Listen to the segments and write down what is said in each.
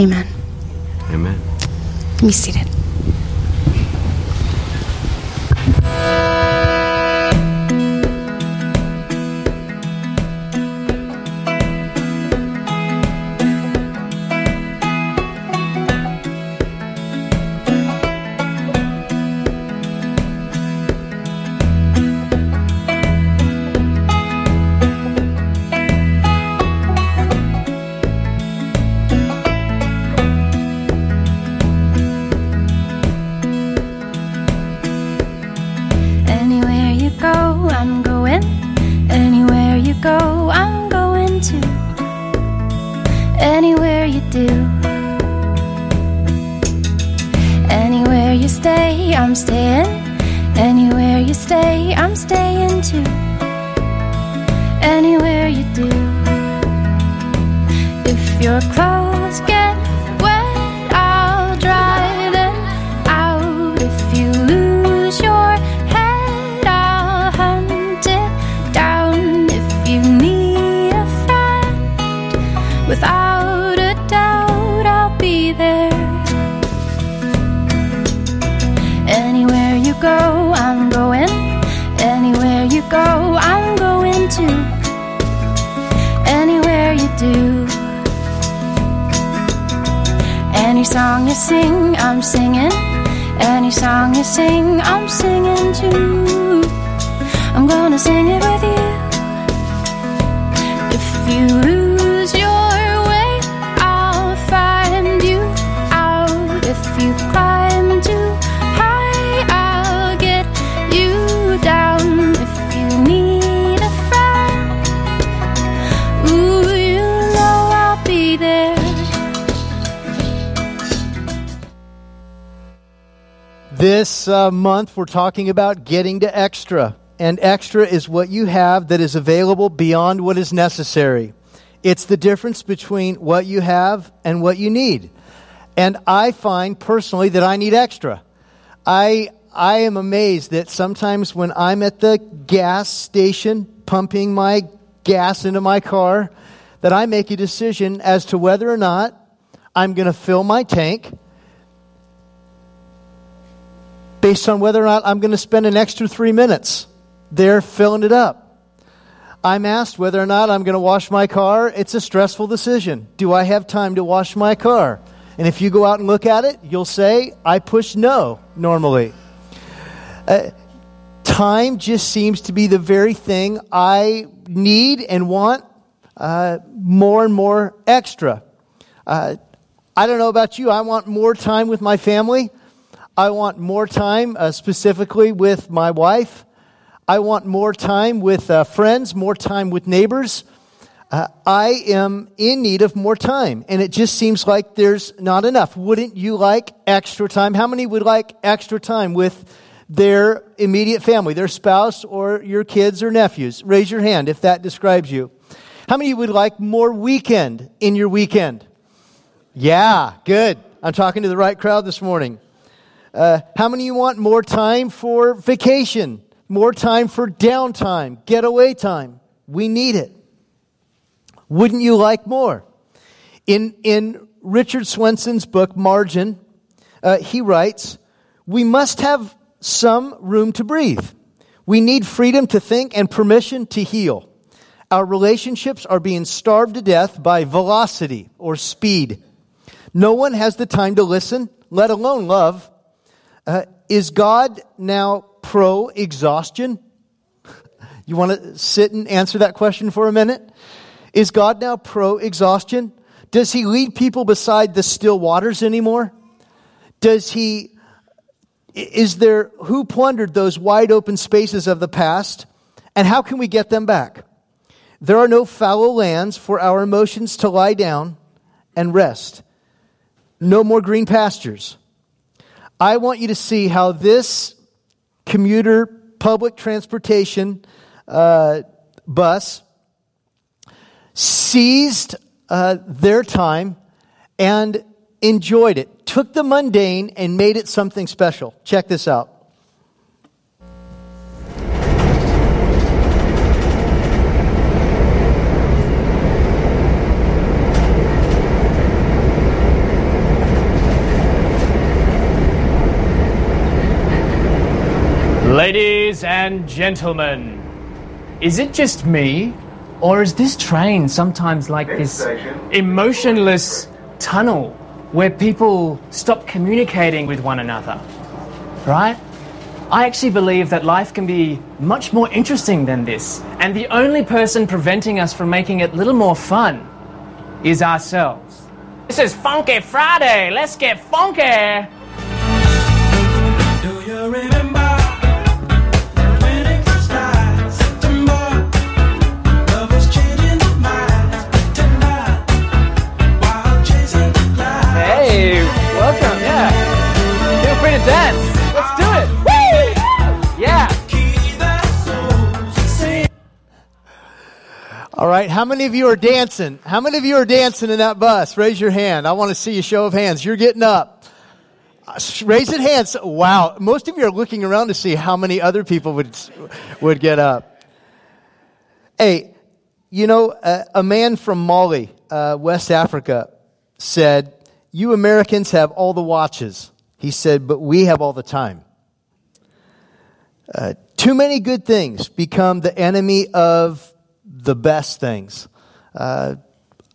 Amen. Amen. Be seated. Sing, I'm singing. Any song you sing, I'm singing too. I'm gonna sing it with you. If you This uh, month, we're talking about getting to extra. And extra is what you have that is available beyond what is necessary. It's the difference between what you have and what you need. And I find personally that I need extra. I, I am amazed that sometimes when I'm at the gas station pumping my gas into my car, that I make a decision as to whether or not I'm going to fill my tank based on whether or not I'm going to spend an extra three minutes there filling it up. I'm asked whether or not I'm going to wash my car. It's a stressful decision. Do I have time to wash my car? And if you go out and look at it, you'll say, I push no normally. Uh, time just seems to be the very thing I need and want uh, more and more extra. Uh, I don't know about you, I want more time with my family. I want more time uh, specifically with my wife. I want more time with uh, friends, more time with neighbors. Uh, I am in need of more time, and it just seems like there's not enough. Wouldn't you like extra time? How many would like extra time with their immediate family, their spouse, or your kids or nephews? Raise your hand if that describes you. How many would like more weekend in your weekend? Yeah, good. I'm talking to the right crowd this morning. Uh, how many of you want more time for vacation? More time for downtime, getaway time? We need it. Wouldn't you like more? In, in Richard Swenson's book, Margin, uh, he writes, We must have some room to breathe. We need freedom to think and permission to heal. Our relationships are being starved to death by velocity or speed. No one has the time to listen, let alone love. Uh, is God now pro exhaustion? You want to sit and answer that question for a minute? Is God now pro exhaustion? Does he lead people beside the still waters anymore? Does he, is there, who plundered those wide open spaces of the past? And how can we get them back? There are no fallow lands for our emotions to lie down and rest. No more green pastures. I want you to see how this commuter public transportation uh, bus seized uh, their time and enjoyed it, took the mundane and made it something special. Check this out. Ladies and gentlemen, is it just me, or is this train sometimes like this emotionless tunnel where people stop communicating with one another? Right? I actually believe that life can be much more interesting than this, and the only person preventing us from making it a little more fun is ourselves. This is Funky Friday. Let's get funky. Dance. Let's do it. Woo! Yeah. All right, how many of you are dancing? How many of you are dancing in that bus? Raise your hand. I want to see a show of hands. You're getting up. Uh, Raise your hands. Wow, most of you are looking around to see how many other people would would get up. Hey, you know, uh, a man from Mali, uh, West Africa, said, "You Americans have all the watches." He said, "But we have all the time." Uh, too many good things become the enemy of the best things. Uh,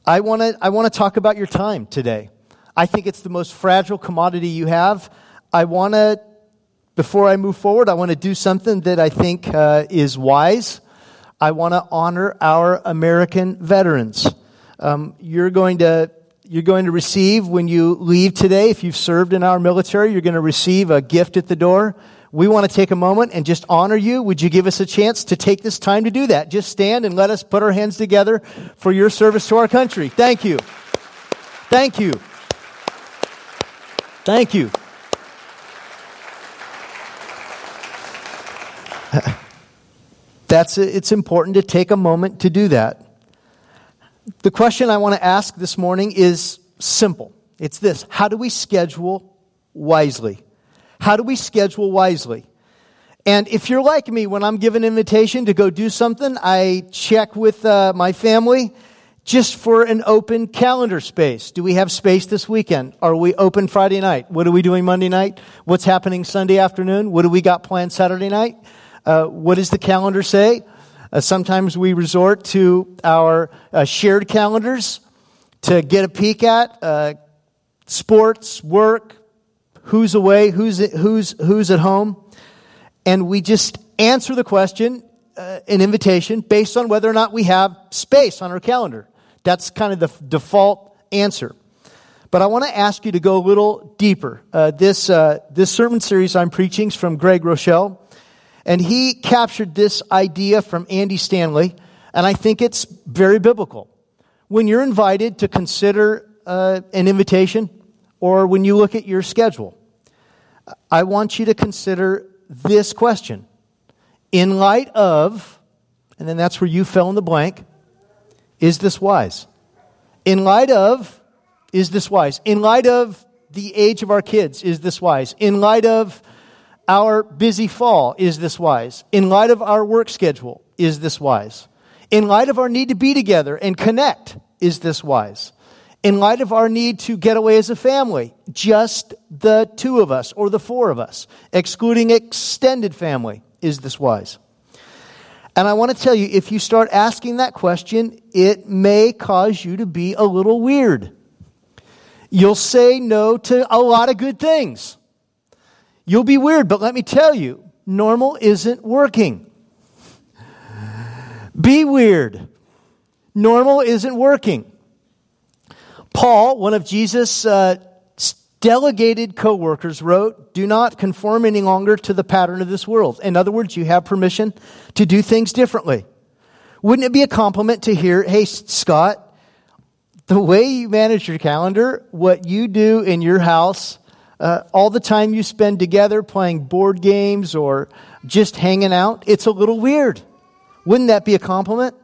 I want to I want to talk about your time today. I think it's the most fragile commodity you have. I want to, before I move forward, I want to do something that I think uh, is wise. I want to honor our American veterans. Um, you're going to you're going to receive when you leave today. If you've served in our military, you're going to receive a gift at the door. We want to take a moment and just honor you. Would you give us a chance to take this time to do that? Just stand and let us put our hands together for your service to our country. Thank you. Thank you. Thank you. That's it's important to take a moment to do that. The question I want to ask this morning is simple. It's this How do we schedule wisely? How do we schedule wisely? And if you're like me, when I'm given an invitation to go do something, I check with uh, my family just for an open calendar space. Do we have space this weekend? Are we open Friday night? What are we doing Monday night? What's happening Sunday afternoon? What do we got planned Saturday night? Uh, what does the calendar say? Uh, sometimes we resort to our uh, shared calendars to get a peek at uh, sports, work, who's away, who's, who's, who's at home. And we just answer the question, uh, an invitation, based on whether or not we have space on our calendar. That's kind of the f- default answer. But I want to ask you to go a little deeper. Uh, this, uh, this sermon series I'm preaching is from Craig Groeschel, and he captured this idea from Andy Stanley, and I think it's very biblical. When you're invited to consider uh, an invitation, or when you look at your schedule, I want you to consider this question. In light of, and then that's where you fill in the blank, is this wise? In light of, is this wise? In light of the age of our kids, is this wise? In light of our busy fall, is this wise? In light of our work schedule, is this wise? In light of our need to be together and connect, is this wise? In light of our need to get away as a family, just the two of us or the four of us, excluding extended family, is this wise? And I want to tell you, if you start asking that question, it may cause you to be a little weird. You'll say no to a lot of good things. You'll be weird, but let me tell you, normal isn't working. Be weird. Normal isn't working. Paul, one of Jesus' uh, delegated co workers, wrote, Do not conform any longer to the pattern of this world. In other words, you have permission to do things differently. Wouldn't it be a compliment to hear, Hey, Scott, the way you manage your calendar, what you do in your house, uh, all the time you spend together playing board games or just hanging out, it's a little weird. Wouldn't that be a compliment?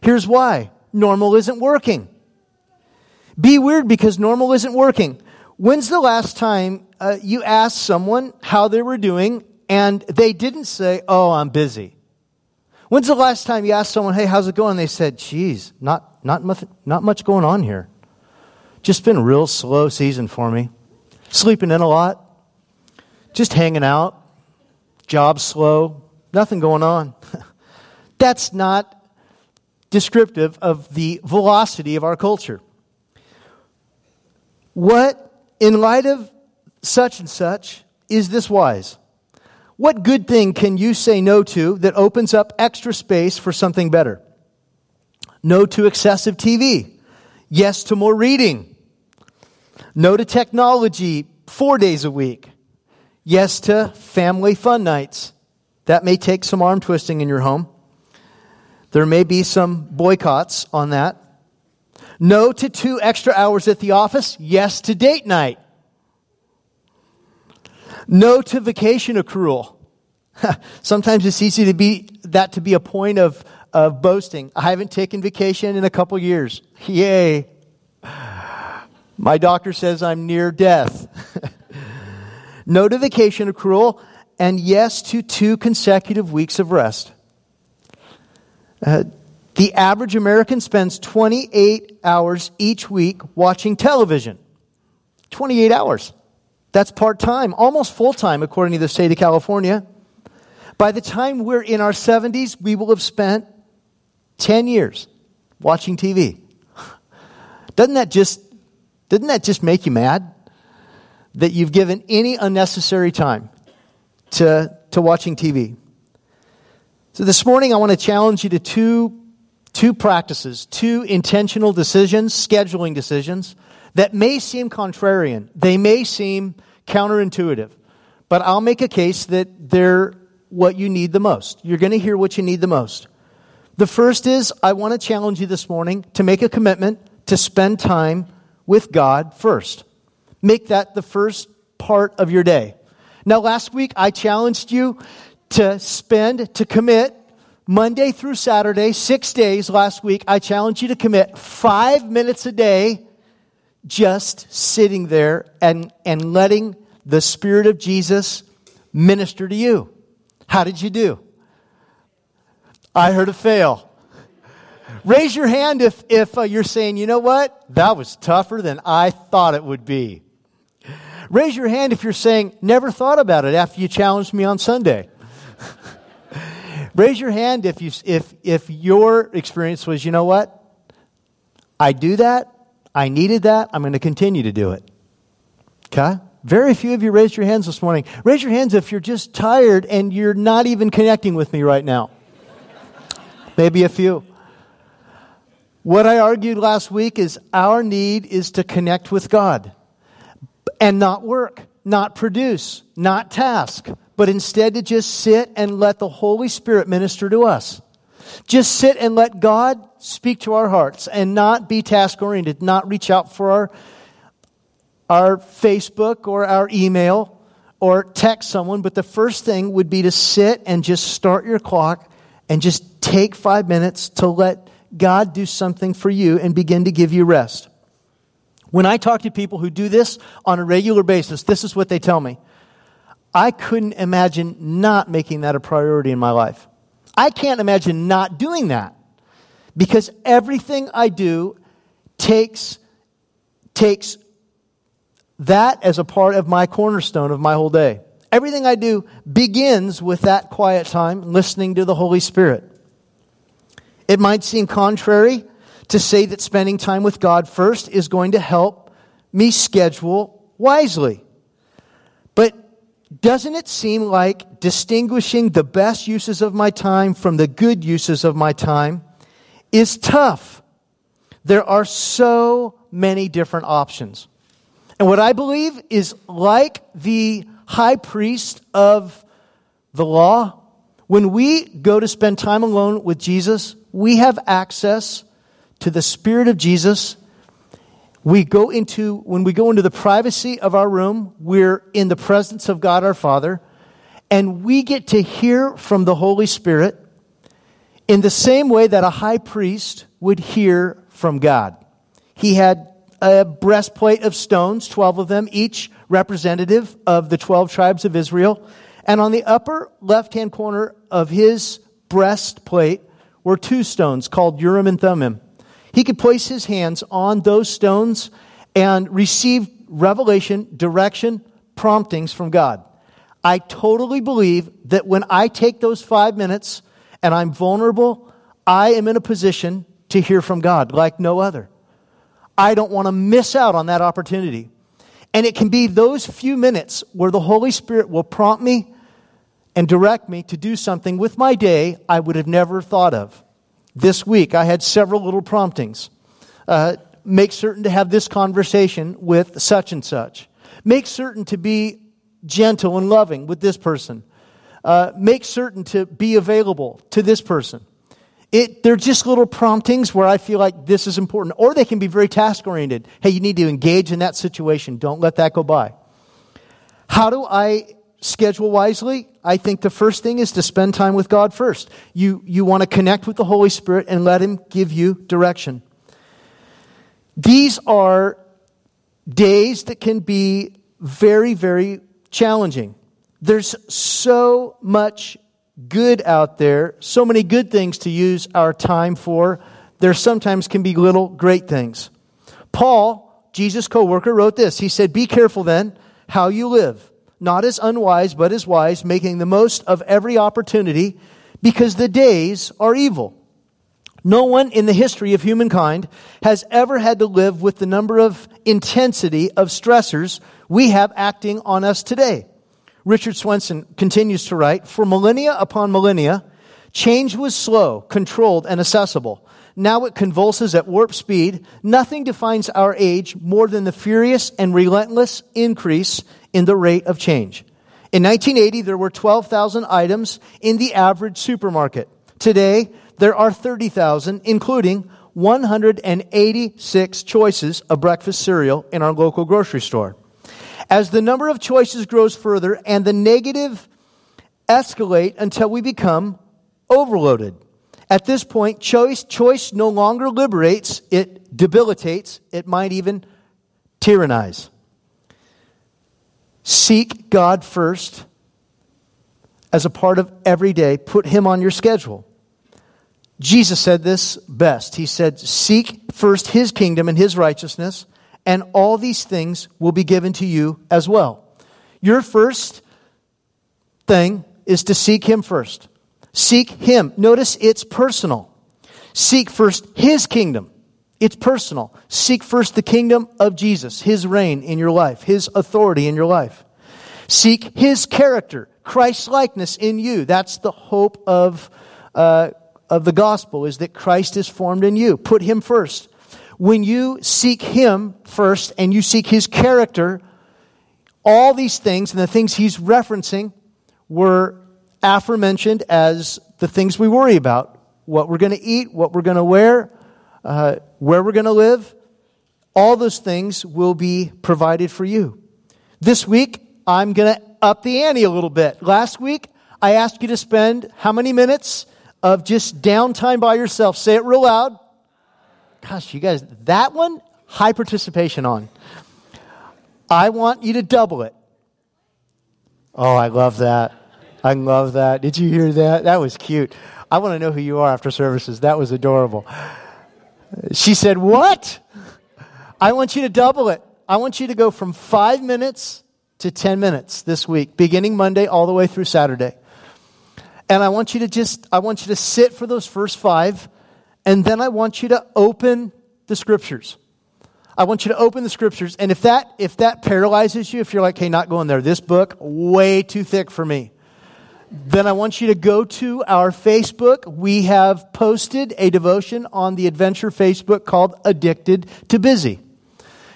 Here's why normal isn't working. Be weird because normal isn't working. When's the last time uh, you asked someone how they were doing and they didn't say, Oh, I'm busy? When's the last time you asked someone, Hey, how's it going? They said, Geez, not, not, much, not much going on here. Just been a real slow season for me. Sleeping in a lot, just hanging out, job slow, nothing going on. That's not descriptive of the velocity of our culture. What, in light of such and such, is this wise? What good thing can you say no to that opens up extra space for something better? No to excessive TV. Yes to more reading. No to technology four days a week. Yes to family fun nights. That may take some arm twisting in your home. There may be some boycotts on that. No to two extra hours at the office. Yes to date night. No to vacation accrual. Sometimes it's easy to be that to be a point of, of boasting. I haven't taken vacation in a couple years. Yay. My doctor says I'm near death. no to vacation accrual, and yes to two consecutive weeks of rest. Uh, the average American spends 28 hours each week watching television. 28 hours. That's part time, almost full time, according to the state of California. By the time we're in our 70s, we will have spent 10 years watching TV. Doesn't that just, doesn't that just make you mad? That you've given any unnecessary time to, to watching TV. So this morning, I want to challenge you to two, two practices, two intentional decisions, scheduling decisions that may seem contrarian. They may seem counterintuitive. But I'll make a case that they're what you need the most. You're going to hear what you need the most. The first is I want to challenge you this morning to make a commitment to spend time with God first. Make that the first part of your day. Now, last week I challenged you to spend, to commit Monday through Saturday, six days last week. I challenged you to commit five minutes a day just sitting there and, and letting the Spirit of Jesus minister to you. How did you do? I heard a fail. Raise your hand if, if uh, you're saying, you know what? That was tougher than I thought it would be. Raise your hand if you're saying, never thought about it after you challenged me on Sunday. Raise your hand if, you, if, if your experience was, you know what? I do that. I needed that. I'm going to continue to do it. Okay? Very few of you raised your hands this morning. Raise your hands if you're just tired and you're not even connecting with me right now. Maybe a few. What I argued last week is our need is to connect with God and not work, not produce, not task, but instead to just sit and let the Holy Spirit minister to us. Just sit and let God speak to our hearts and not be task oriented, not reach out for our, our Facebook or our email or text someone, but the first thing would be to sit and just start your clock and just take five minutes to let God do something for you and begin to give you rest. When I talk to people who do this on a regular basis, this is what they tell me. I couldn't imagine not making that a priority in my life. I can't imagine not doing that because everything I do takes, takes that as a part of my cornerstone of my whole day. Everything I do begins with that quiet time, listening to the Holy Spirit. It might seem contrary to say that spending time with God first is going to help me schedule wisely. But doesn't it seem like distinguishing the best uses of my time from the good uses of my time is tough? There are so many different options. And what I believe is like the high priest of the law, when we go to spend time alone with Jesus, we have access to the Spirit of Jesus. We go into, when we go into the privacy of our room, we're in the presence of God our Father, and we get to hear from the Holy Spirit in the same way that a high priest would hear from God. He had a breastplate of stones, 12 of them, each representative of the 12 tribes of Israel. And on the upper left hand corner of his breastplate were two stones called Urim and Thummim. He could place his hands on those stones and receive revelation, direction, promptings from God. I totally believe that when I take those five minutes and I'm vulnerable, I am in a position to hear from God like no other. I don't want to miss out on that opportunity. And it can be those few minutes where the Holy Spirit will prompt me and direct me to do something with my day I would have never thought of. This week, I had several little promptings. Uh, make certain to have this conversation with such and such. Make certain to be gentle and loving with this person. Uh, make certain to be available to this person. It, they're just little promptings where I feel like this is important. Or they can be very task oriented. Hey, you need to engage in that situation. Don't let that go by. How do I schedule wisely? I think the first thing is to spend time with God first. You, you want to connect with the Holy Spirit and let Him give you direction. These are days that can be very, very challenging. There's so much good out there, so many good things to use our time for. There sometimes can be little great things. Paul, Jesus' co worker, wrote this. He said, Be careful then how you live, not as unwise, but as wise, making the most of every opportunity, because the days are evil. No one in the history of humankind has ever had to live with the number of intensity of stressors we have acting on us today. Richard Swenson continues to write For millennia upon millennia, change was slow, controlled, and accessible. Now it convulses at warp speed. Nothing defines our age more than the furious and relentless increase in the rate of change. In 1980, there were 12,000 items in the average supermarket. Today, there are 30,000, including 186 choices of breakfast cereal in our local grocery store. As the number of choices grows further and the negative escalate until we become overloaded. At this point, choice, choice no longer liberates, it debilitates, it might even tyrannize. Seek God first as a part of every day. Put Him on your schedule. Jesus said this best. He said, Seek first His kingdom and His righteousness, and all these things will be given to you as well. Your first thing is to seek Him first. Seek Him. Notice it's personal. Seek first His kingdom. It's personal. Seek first the kingdom of Jesus, His reign in your life, His authority in your life. Seek His character, Christ's likeness in you. That's the hope of, uh, of the gospel, is that Christ is formed in you. Put Him first. When you seek Him first and you seek His character, all these things and the things He's referencing were aforementioned as the things we worry about what we're going to eat, what we're going to wear, uh, where we're going to live. All those things will be provided for you. This week, I'm going to up the ante a little bit. Last week, I asked you to spend how many minutes of just downtime by yourself? Say it real loud. Gosh, you guys, that one, high participation on. I want you to double it. Oh, I love that. I love that. Did you hear that? That was cute. I want to know who you are after services. That was adorable. She said, What? I want you to double it. I want you to go from five minutes to 10 minutes this week, beginning Monday all the way through Saturday. And I want you to just, I want you to sit for those first five, and then I want you to open the scriptures. I want you to open the scriptures, and if that, if that paralyzes you, if you're like, hey, not going there, this book, way too thick for me then I want you to go to our Facebook. We have posted a devotion on the Adventure Facebook called Addicted to Busy.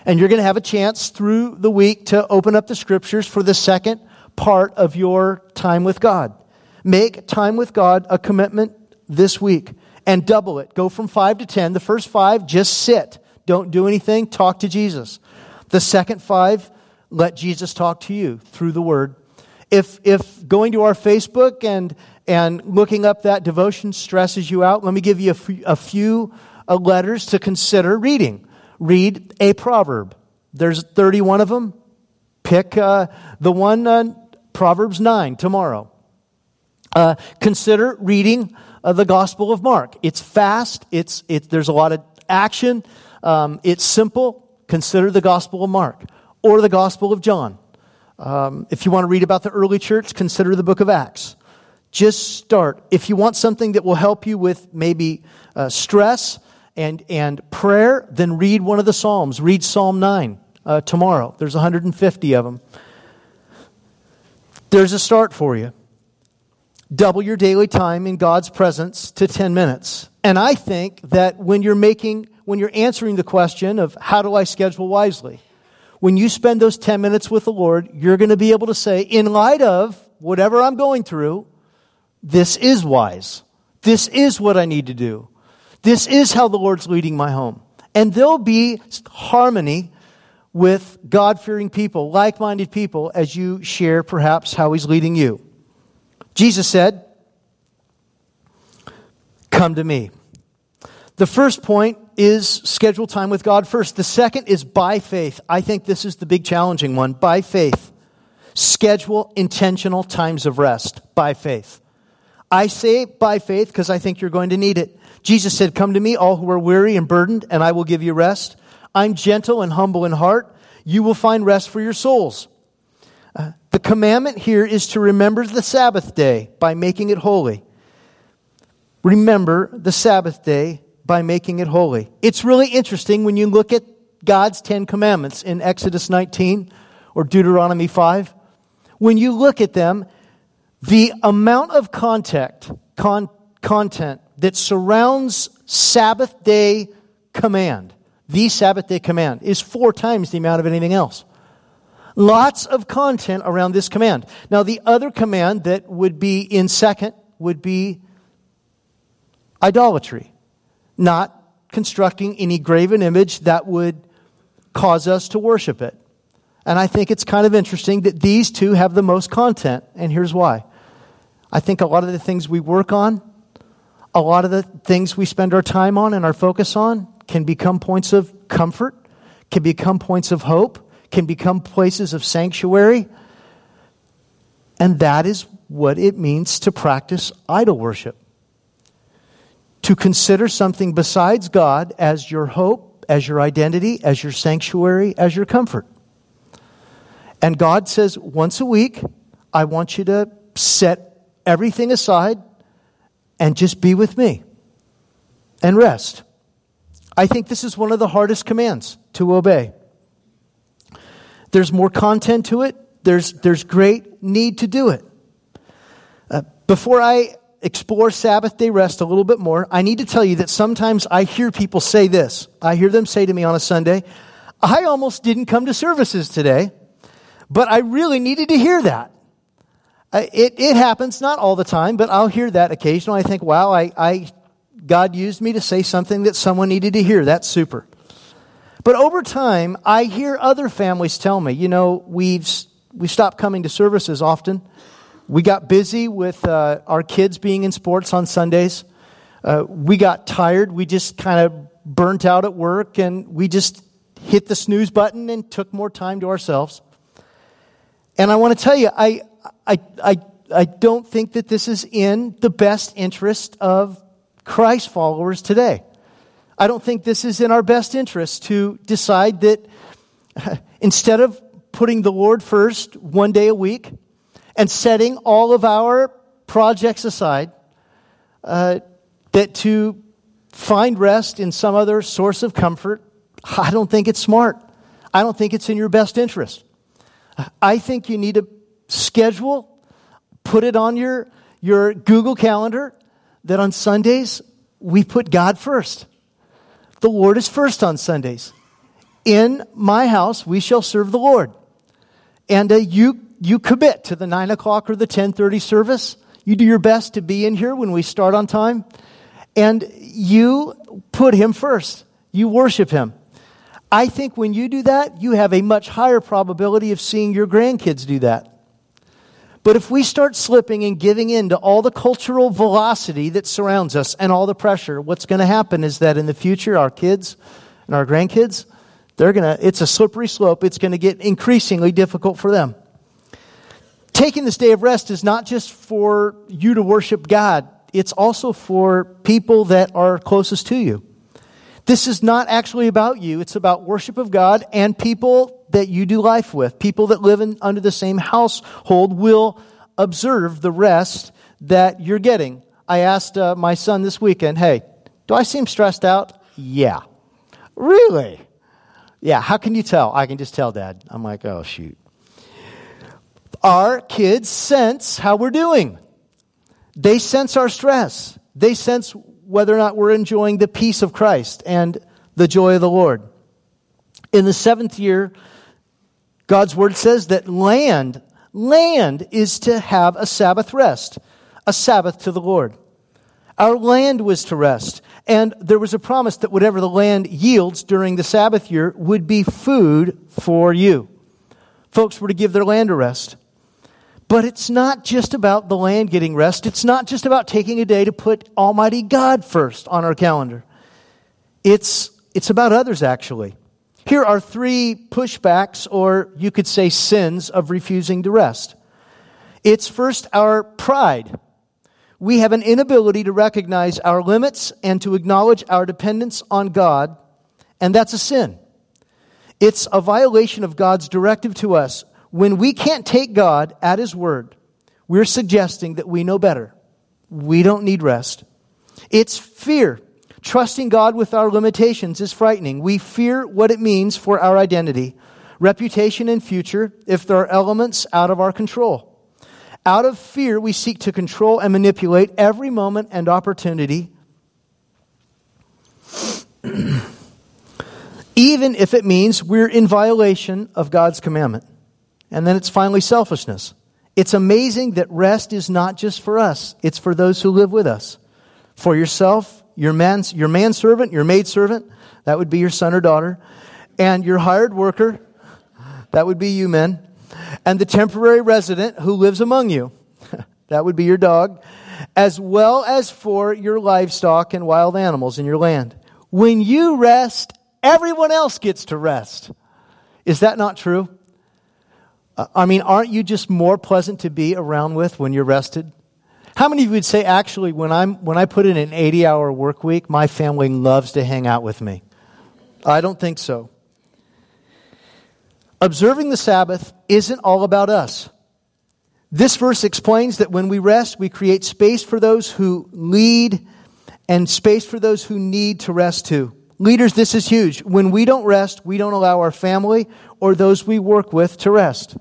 And you're going to have a chance through the week to open up the scriptures for the second part of your time with God. Make time with God a commitment this week and double it. Go from five to ten. The first five, just sit. Don't do anything. Talk to Jesus. The second five, let Jesus talk to you through the word. If, if going to our Facebook and, and looking up that devotion stresses you out, let me give you a few, a few uh, letters to consider reading. Read a proverb. There's 31 of them. Pick uh, the one, uh, Proverbs 9, tomorrow. Uh, consider reading uh, the Gospel of Mark. It's fast, it's, it, there's a lot of action, um, it's simple. Consider the Gospel of Mark or the Gospel of John. Um, if you want to read about the early church, consider the book of Acts. Just start. If you want something that will help you with maybe uh, stress and, and prayer, then read one of the Psalms. Read Psalm 9 uh, tomorrow. There's 150 of them. There's a start for you. Double your daily time in God's presence to 10 minutes. And I think that when you're making, when you're answering the question of how do I schedule wisely, when you spend those 10 minutes with the Lord, you're going to be able to say, in light of whatever I'm going through, this is wise. This is what I need to do. This is how the Lord's leading my home. And there'll be harmony with God fearing people, like minded people, as you share perhaps how He's leading you. Jesus said, Come to me. The first point is schedule time with God first. The second is by faith. I think this is the big challenging one. By faith. Schedule intentional times of rest by faith. I say by faith because I think you're going to need it. Jesus said, Come to me, all who are weary and burdened, and I will give you rest. I'm gentle and humble in heart. You will find rest for your souls. Uh, the commandment here is to remember the Sabbath day by making it holy. Remember the Sabbath day by making it holy. It's really interesting when you look at God's Ten Commandments in Exodus 19 or Deuteronomy 5. When you look at them, the amount of contact, con, content that surrounds Sabbath day command, the Sabbath day command, is four times the amount of anything else. Lots of content around this command. Now, the other command that would be in second would be idolatry, not constructing any graven image that would cause us to worship it. And I think it's kind of interesting that these two have the most content, and here's why. I think a lot of the things we work on, a lot of the things we spend our time on and our focus on can become points of comfort, can become points of hope, can become places of sanctuary. And that is what it means to practice idol worship. To consider something besides God as your hope, as your identity, as your sanctuary, as your comfort. And God says, once a week, I want you to set everything aside and just be with me and rest. I think this is one of the hardest commands to obey. There's more content to it, there's, there's great need to do it. Uh, before I explore Sabbath day rest a little bit more, I need to tell you that sometimes I hear people say this. I hear them say to me on a Sunday, I almost didn't come to services today, but I really needed to hear that. Uh, it, it happens, not all the time, but I'll hear that occasionally. I think, wow, I, I, God used me to say something that someone needed to hear. That's super. But over time, I hear other families tell me, you know, we've, we stopped coming to services often. We got busy with uh, our kids being in sports on Sundays. Uh, we got tired. We just kind of burnt out at work and we just hit the snooze button and took more time to ourselves. And I want to tell you, I, I, I, I don't think that this is in the best interest of Christ followers today. I don't think this is in our best interest to decide that instead of putting the Lord first one day a week and setting all of our projects aside, uh, that to find rest in some other source of comfort, I don't think it's smart. I don't think it's in your best interest. I think you need to schedule, put it on your, your Google Calendar that on Sundays we put God first. The Lord is first on Sundays. In my house we shall serve the Lord. And uh, you, you commit to the 9 o'clock or the 1030 service. You do your best to be in here when we start on time. And you put Him first. You worship Him. I think when you do that, you have a much higher probability of seeing your grandkids do that. But if we start slipping and giving in to all the cultural velocity that surrounds us and all the pressure, what's going to happen is that in the future, our kids and our grandkids, they're going to, it's a slippery slope. It's going to get increasingly difficult for them. Taking this day of rest is not just for you to worship God, it's also for people that are closest to you. This is not actually about you. It's about worship of God and people that you do life with. People that live in, under the same household will observe the rest that you're getting. I asked uh, my son this weekend, hey, do I seem stressed out? Yeah. Really? Yeah. How can you tell? I can just tell, Dad. I'm like, oh, shoot. Our kids sense how we're doing. They sense our stress. They sense whether or not we're enjoying the peace of Christ and the joy of the Lord. In the seventh year, God's word says that land, land is to have a Sabbath rest, a Sabbath to the Lord. Our land was to rest. And there was a promise that whatever the land yields during the Sabbath year would be food for you. Folks were to give their land a rest. But it's not just about the land getting rest. It's not just about taking a day to put Almighty God first on our calendar. It's, it's about others, actually. Here are three pushbacks, or you could say sins, of refusing to rest. It's first our pride. We have an inability to recognize our limits and to acknowledge our dependence on God, and that's a sin. It's a violation of God's directive to us when we can't take God at His word, we're suggesting that we know better. We don't need rest. It's fear. Trusting God with our limitations is frightening. We fear what it means for our identity, reputation, and future if there are elements out of our control. Out of fear, we seek to control and manipulate every moment and opportunity, even if it means we're in violation of God's commandment. And then it's finally selfishness. It's amazing that rest is not just for us, it's for those who live with us. For yourself, your, man, your manservant, your maidservant, that would be your son or daughter, and your hired worker, that would be you men, and the temporary resident who lives among you, that would be your dog, as well as for your livestock and wild animals in your land. When you rest, everyone else gets to rest. Is that not true? Uh, I mean, aren't you just more pleasant to be around with when you're rested? How many of you would say, actually, when, I'm, when I put in an 80 hour work week, my family loves to hang out with me? I don't think so. Observing the Sabbath isn't all about us. This verse explains that when we rest, we create space for those who lead and space for those who need to rest too. Leaders, this is huge. When we don't rest, we don't allow our family or those we work with to rest.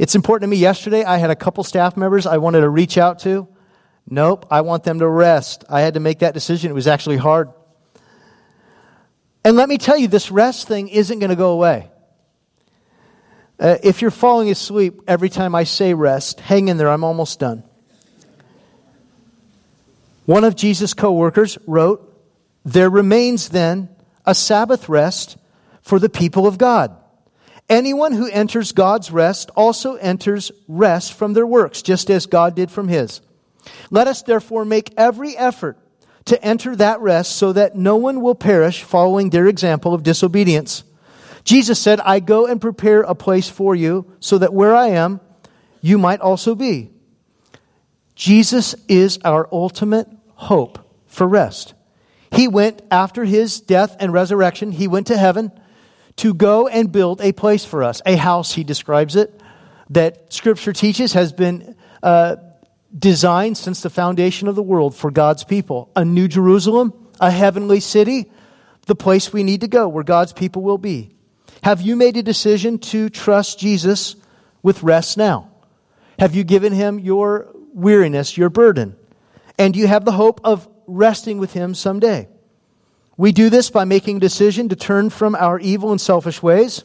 It's important to me. Yesterday, I had a couple staff members I wanted to reach out to. Nope, I want them to rest. I had to make that decision. It was actually hard. And let me tell you, this rest thing isn't going to go away. Uh, if you're falling asleep every time I say rest, hang in there. I'm almost done. One of Jesus' co workers wrote, There remains then a Sabbath rest for the people of God. Anyone who enters God's rest also enters rest from their works, just as God did from his. Let us therefore make every effort to enter that rest so that no one will perish following their example of disobedience. Jesus said, I go and prepare a place for you so that where I am, you might also be. Jesus is our ultimate hope for rest. He went after his death and resurrection, he went to heaven to go and build a place for us, a house, he describes it, that Scripture teaches has been uh, designed since the foundation of the world for God's people. A new Jerusalem, a heavenly city, the place we need to go where God's people will be. Have you made a decision to trust Jesus with rest now? Have you given him your weariness, your burden? And you have the hope of resting with him someday? We do this by making a decision to turn from our evil and selfish ways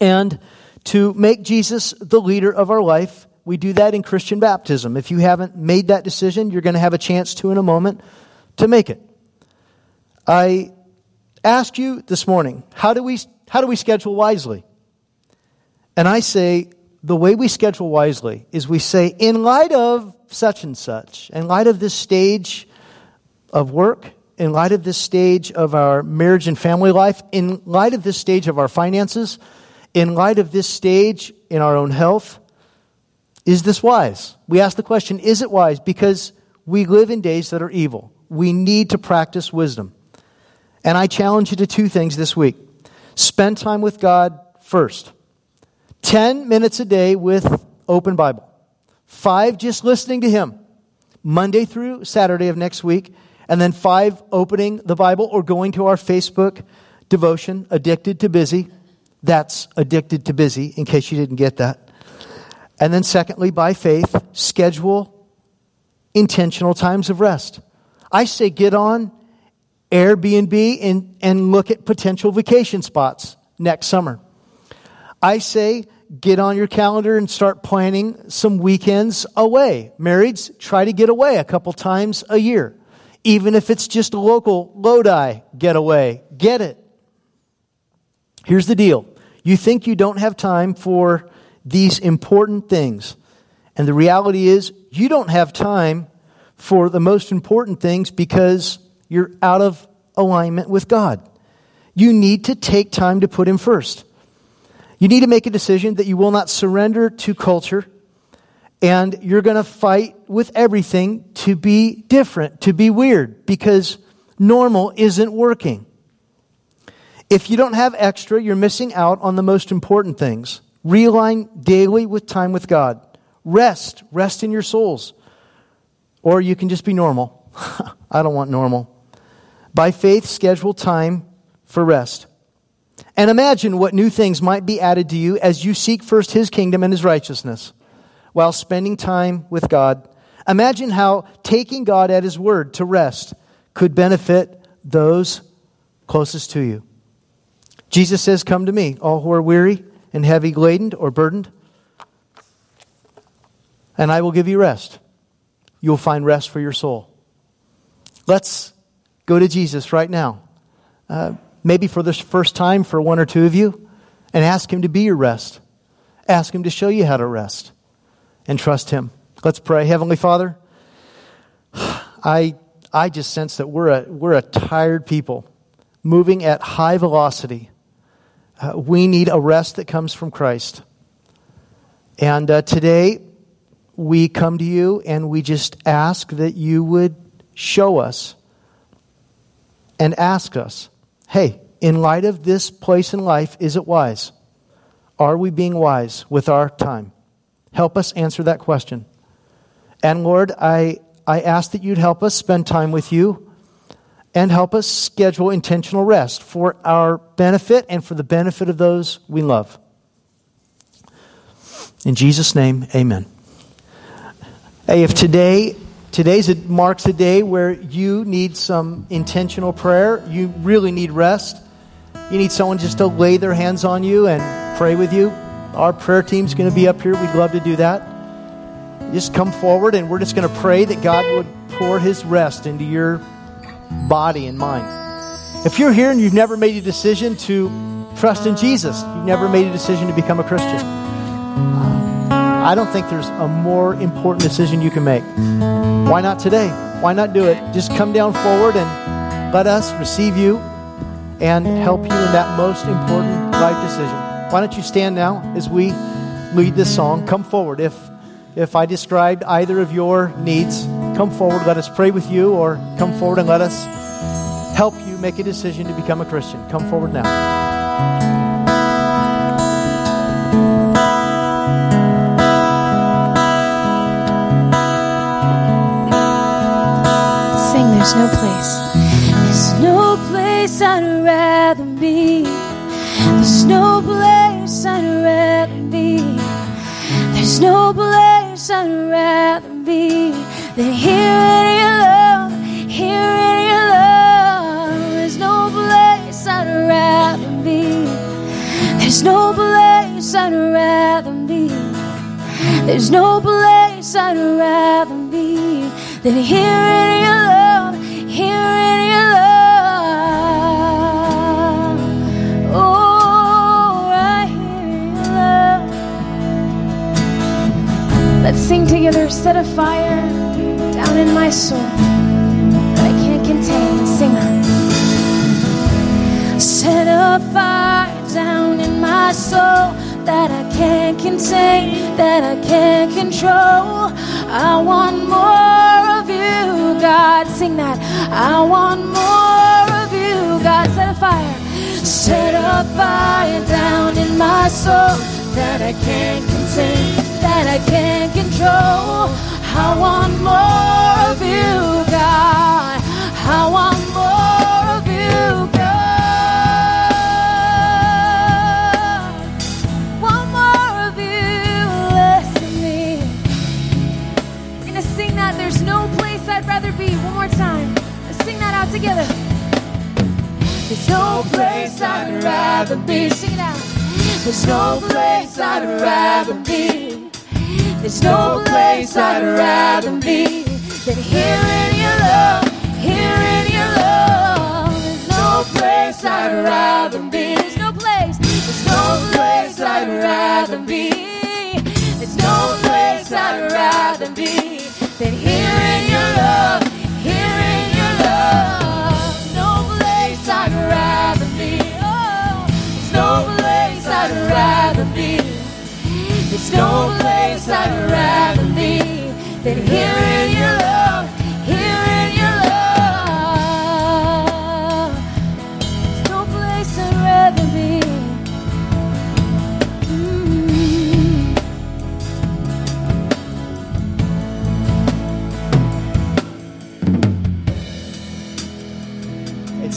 and to make Jesus the leader of our life. We do that in Christian baptism. If you haven't made that decision, you're going to have a chance to in a moment to make it. I ask you this morning, how do we, how do we schedule wisely? And I say, the way we schedule wisely is we say, in light of such and such, in light of this stage of work, in light of this stage of our marriage and family life, in light of this stage of our finances, in light of this stage in our own health, is this wise? We ask the question, is it wise? Because we live in days that are evil. We need to practice wisdom. And I challenge you to two things this week spend time with God first. 10 minutes a day with open Bible. Five just listening to Him, Monday through Saturday of next week. And then five opening the Bible or going to our Facebook devotion, Addicted to Busy. That's Addicted to Busy, in case you didn't get that. And then, secondly, by faith, schedule intentional times of rest. I say get on Airbnb and, and look at potential vacation spots next summer. I say get on your calendar and start planning some weekends away. Marrieds, try to get away a couple times a year. Even if it's just a local Lodi getaway, get it. Here's the deal. You think you don't have time for these important things. And the reality is, you don't have time for the most important things because you're out of alignment with God. You need to take time to put Him first. You need to make a decision that you will not surrender to culture and you're going to fight with everything to be different, to be weird, because normal isn't working. If you don't have extra, you're missing out on the most important things. Realign daily with time with God. Rest, rest in your souls. Or you can just be normal. I don't want normal. By faith, schedule time for rest. And imagine what new things might be added to you as you seek first His kingdom and His righteousness while spending time with God. Imagine how taking God at His word to rest could benefit those closest to you. Jesus says, Come to me, all who are weary and heavy laden or burdened, and I will give you rest. You'll find rest for your soul. Let's go to Jesus right now. Uh, maybe for the first time for one or two of you, and ask Him to be your rest. Ask Him to show you how to rest and trust Him. Let's pray. Heavenly Father, I, I just sense that we're a, we're a tired people moving at high velocity. Uh, we need a rest that comes from Christ. And uh, today, we come to you and we just ask that you would show us and ask us hey, in light of this place in life, is it wise? Are we being wise with our time? Help us answer that question. And Lord, I, I ask that you'd help us spend time with you and help us schedule intentional rest for our benefit and for the benefit of those we love. In Jesus' name, amen. Hey, if today today's it marks a day where you need some intentional prayer, you really need rest. You need someone just to lay their hands on you and pray with you. Our prayer team's going to be up here. We'd love to do that. Just come forward and we're just going to pray that God would pour his rest into your body and mind. If you're here and you've never made a decision to trust in Jesus, you've never made a decision to become a Christian, I don't think there's a more important decision you can make. Why not today? Why not do it? Just come down forward and let us receive you and help you in that most important life decision. Why don't you stand now as we lead this song? Come forward. If if I described either of your needs, come forward. Let us pray with you, or come forward and let us help you make a decision to become a Christian. Come forward now. Sing There's No Place. There's no place I'd rather be. There's no place I'd rather be. There's no place I'd rather be than here in your love, here in your love. There's no place I'd rather be. There's no place I'd rather be. There's no place I'd rather be than here in your love, Let's sing together, set a fire down in my soul that I can't contain. Sing. Set a fire down in my soul that I can't contain, that I can't control. I want more of you, God. Sing that. I want more of you, God. Set a fire. Set a fire down in my soul that I can't contain, that I can't control. I want more of you, God. I want more of you, God. Want more of you, less of me. We're gonna sing that. There's no place I'd rather be. One more time. Sing that out together. There's no place I'd rather be. Sing it out. There's no place I'd rather be. There's no place I'd rather be than here in your love, here in your love. There's no place I'd rather be.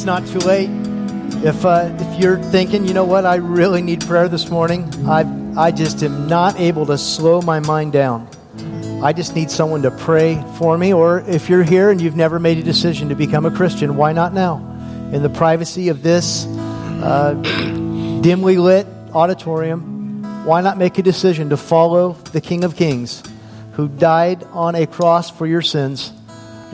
Not too late. If uh, if you're thinking, you know what, I really need prayer this morning. I I just am not able to slow my mind down. I just need someone to pray for me. Or if you're here and you've never made a decision to become a Christian, why not now? In the privacy of this uh, dimly lit auditorium, why not make a decision to follow the King of Kings, who died on a cross for your sins?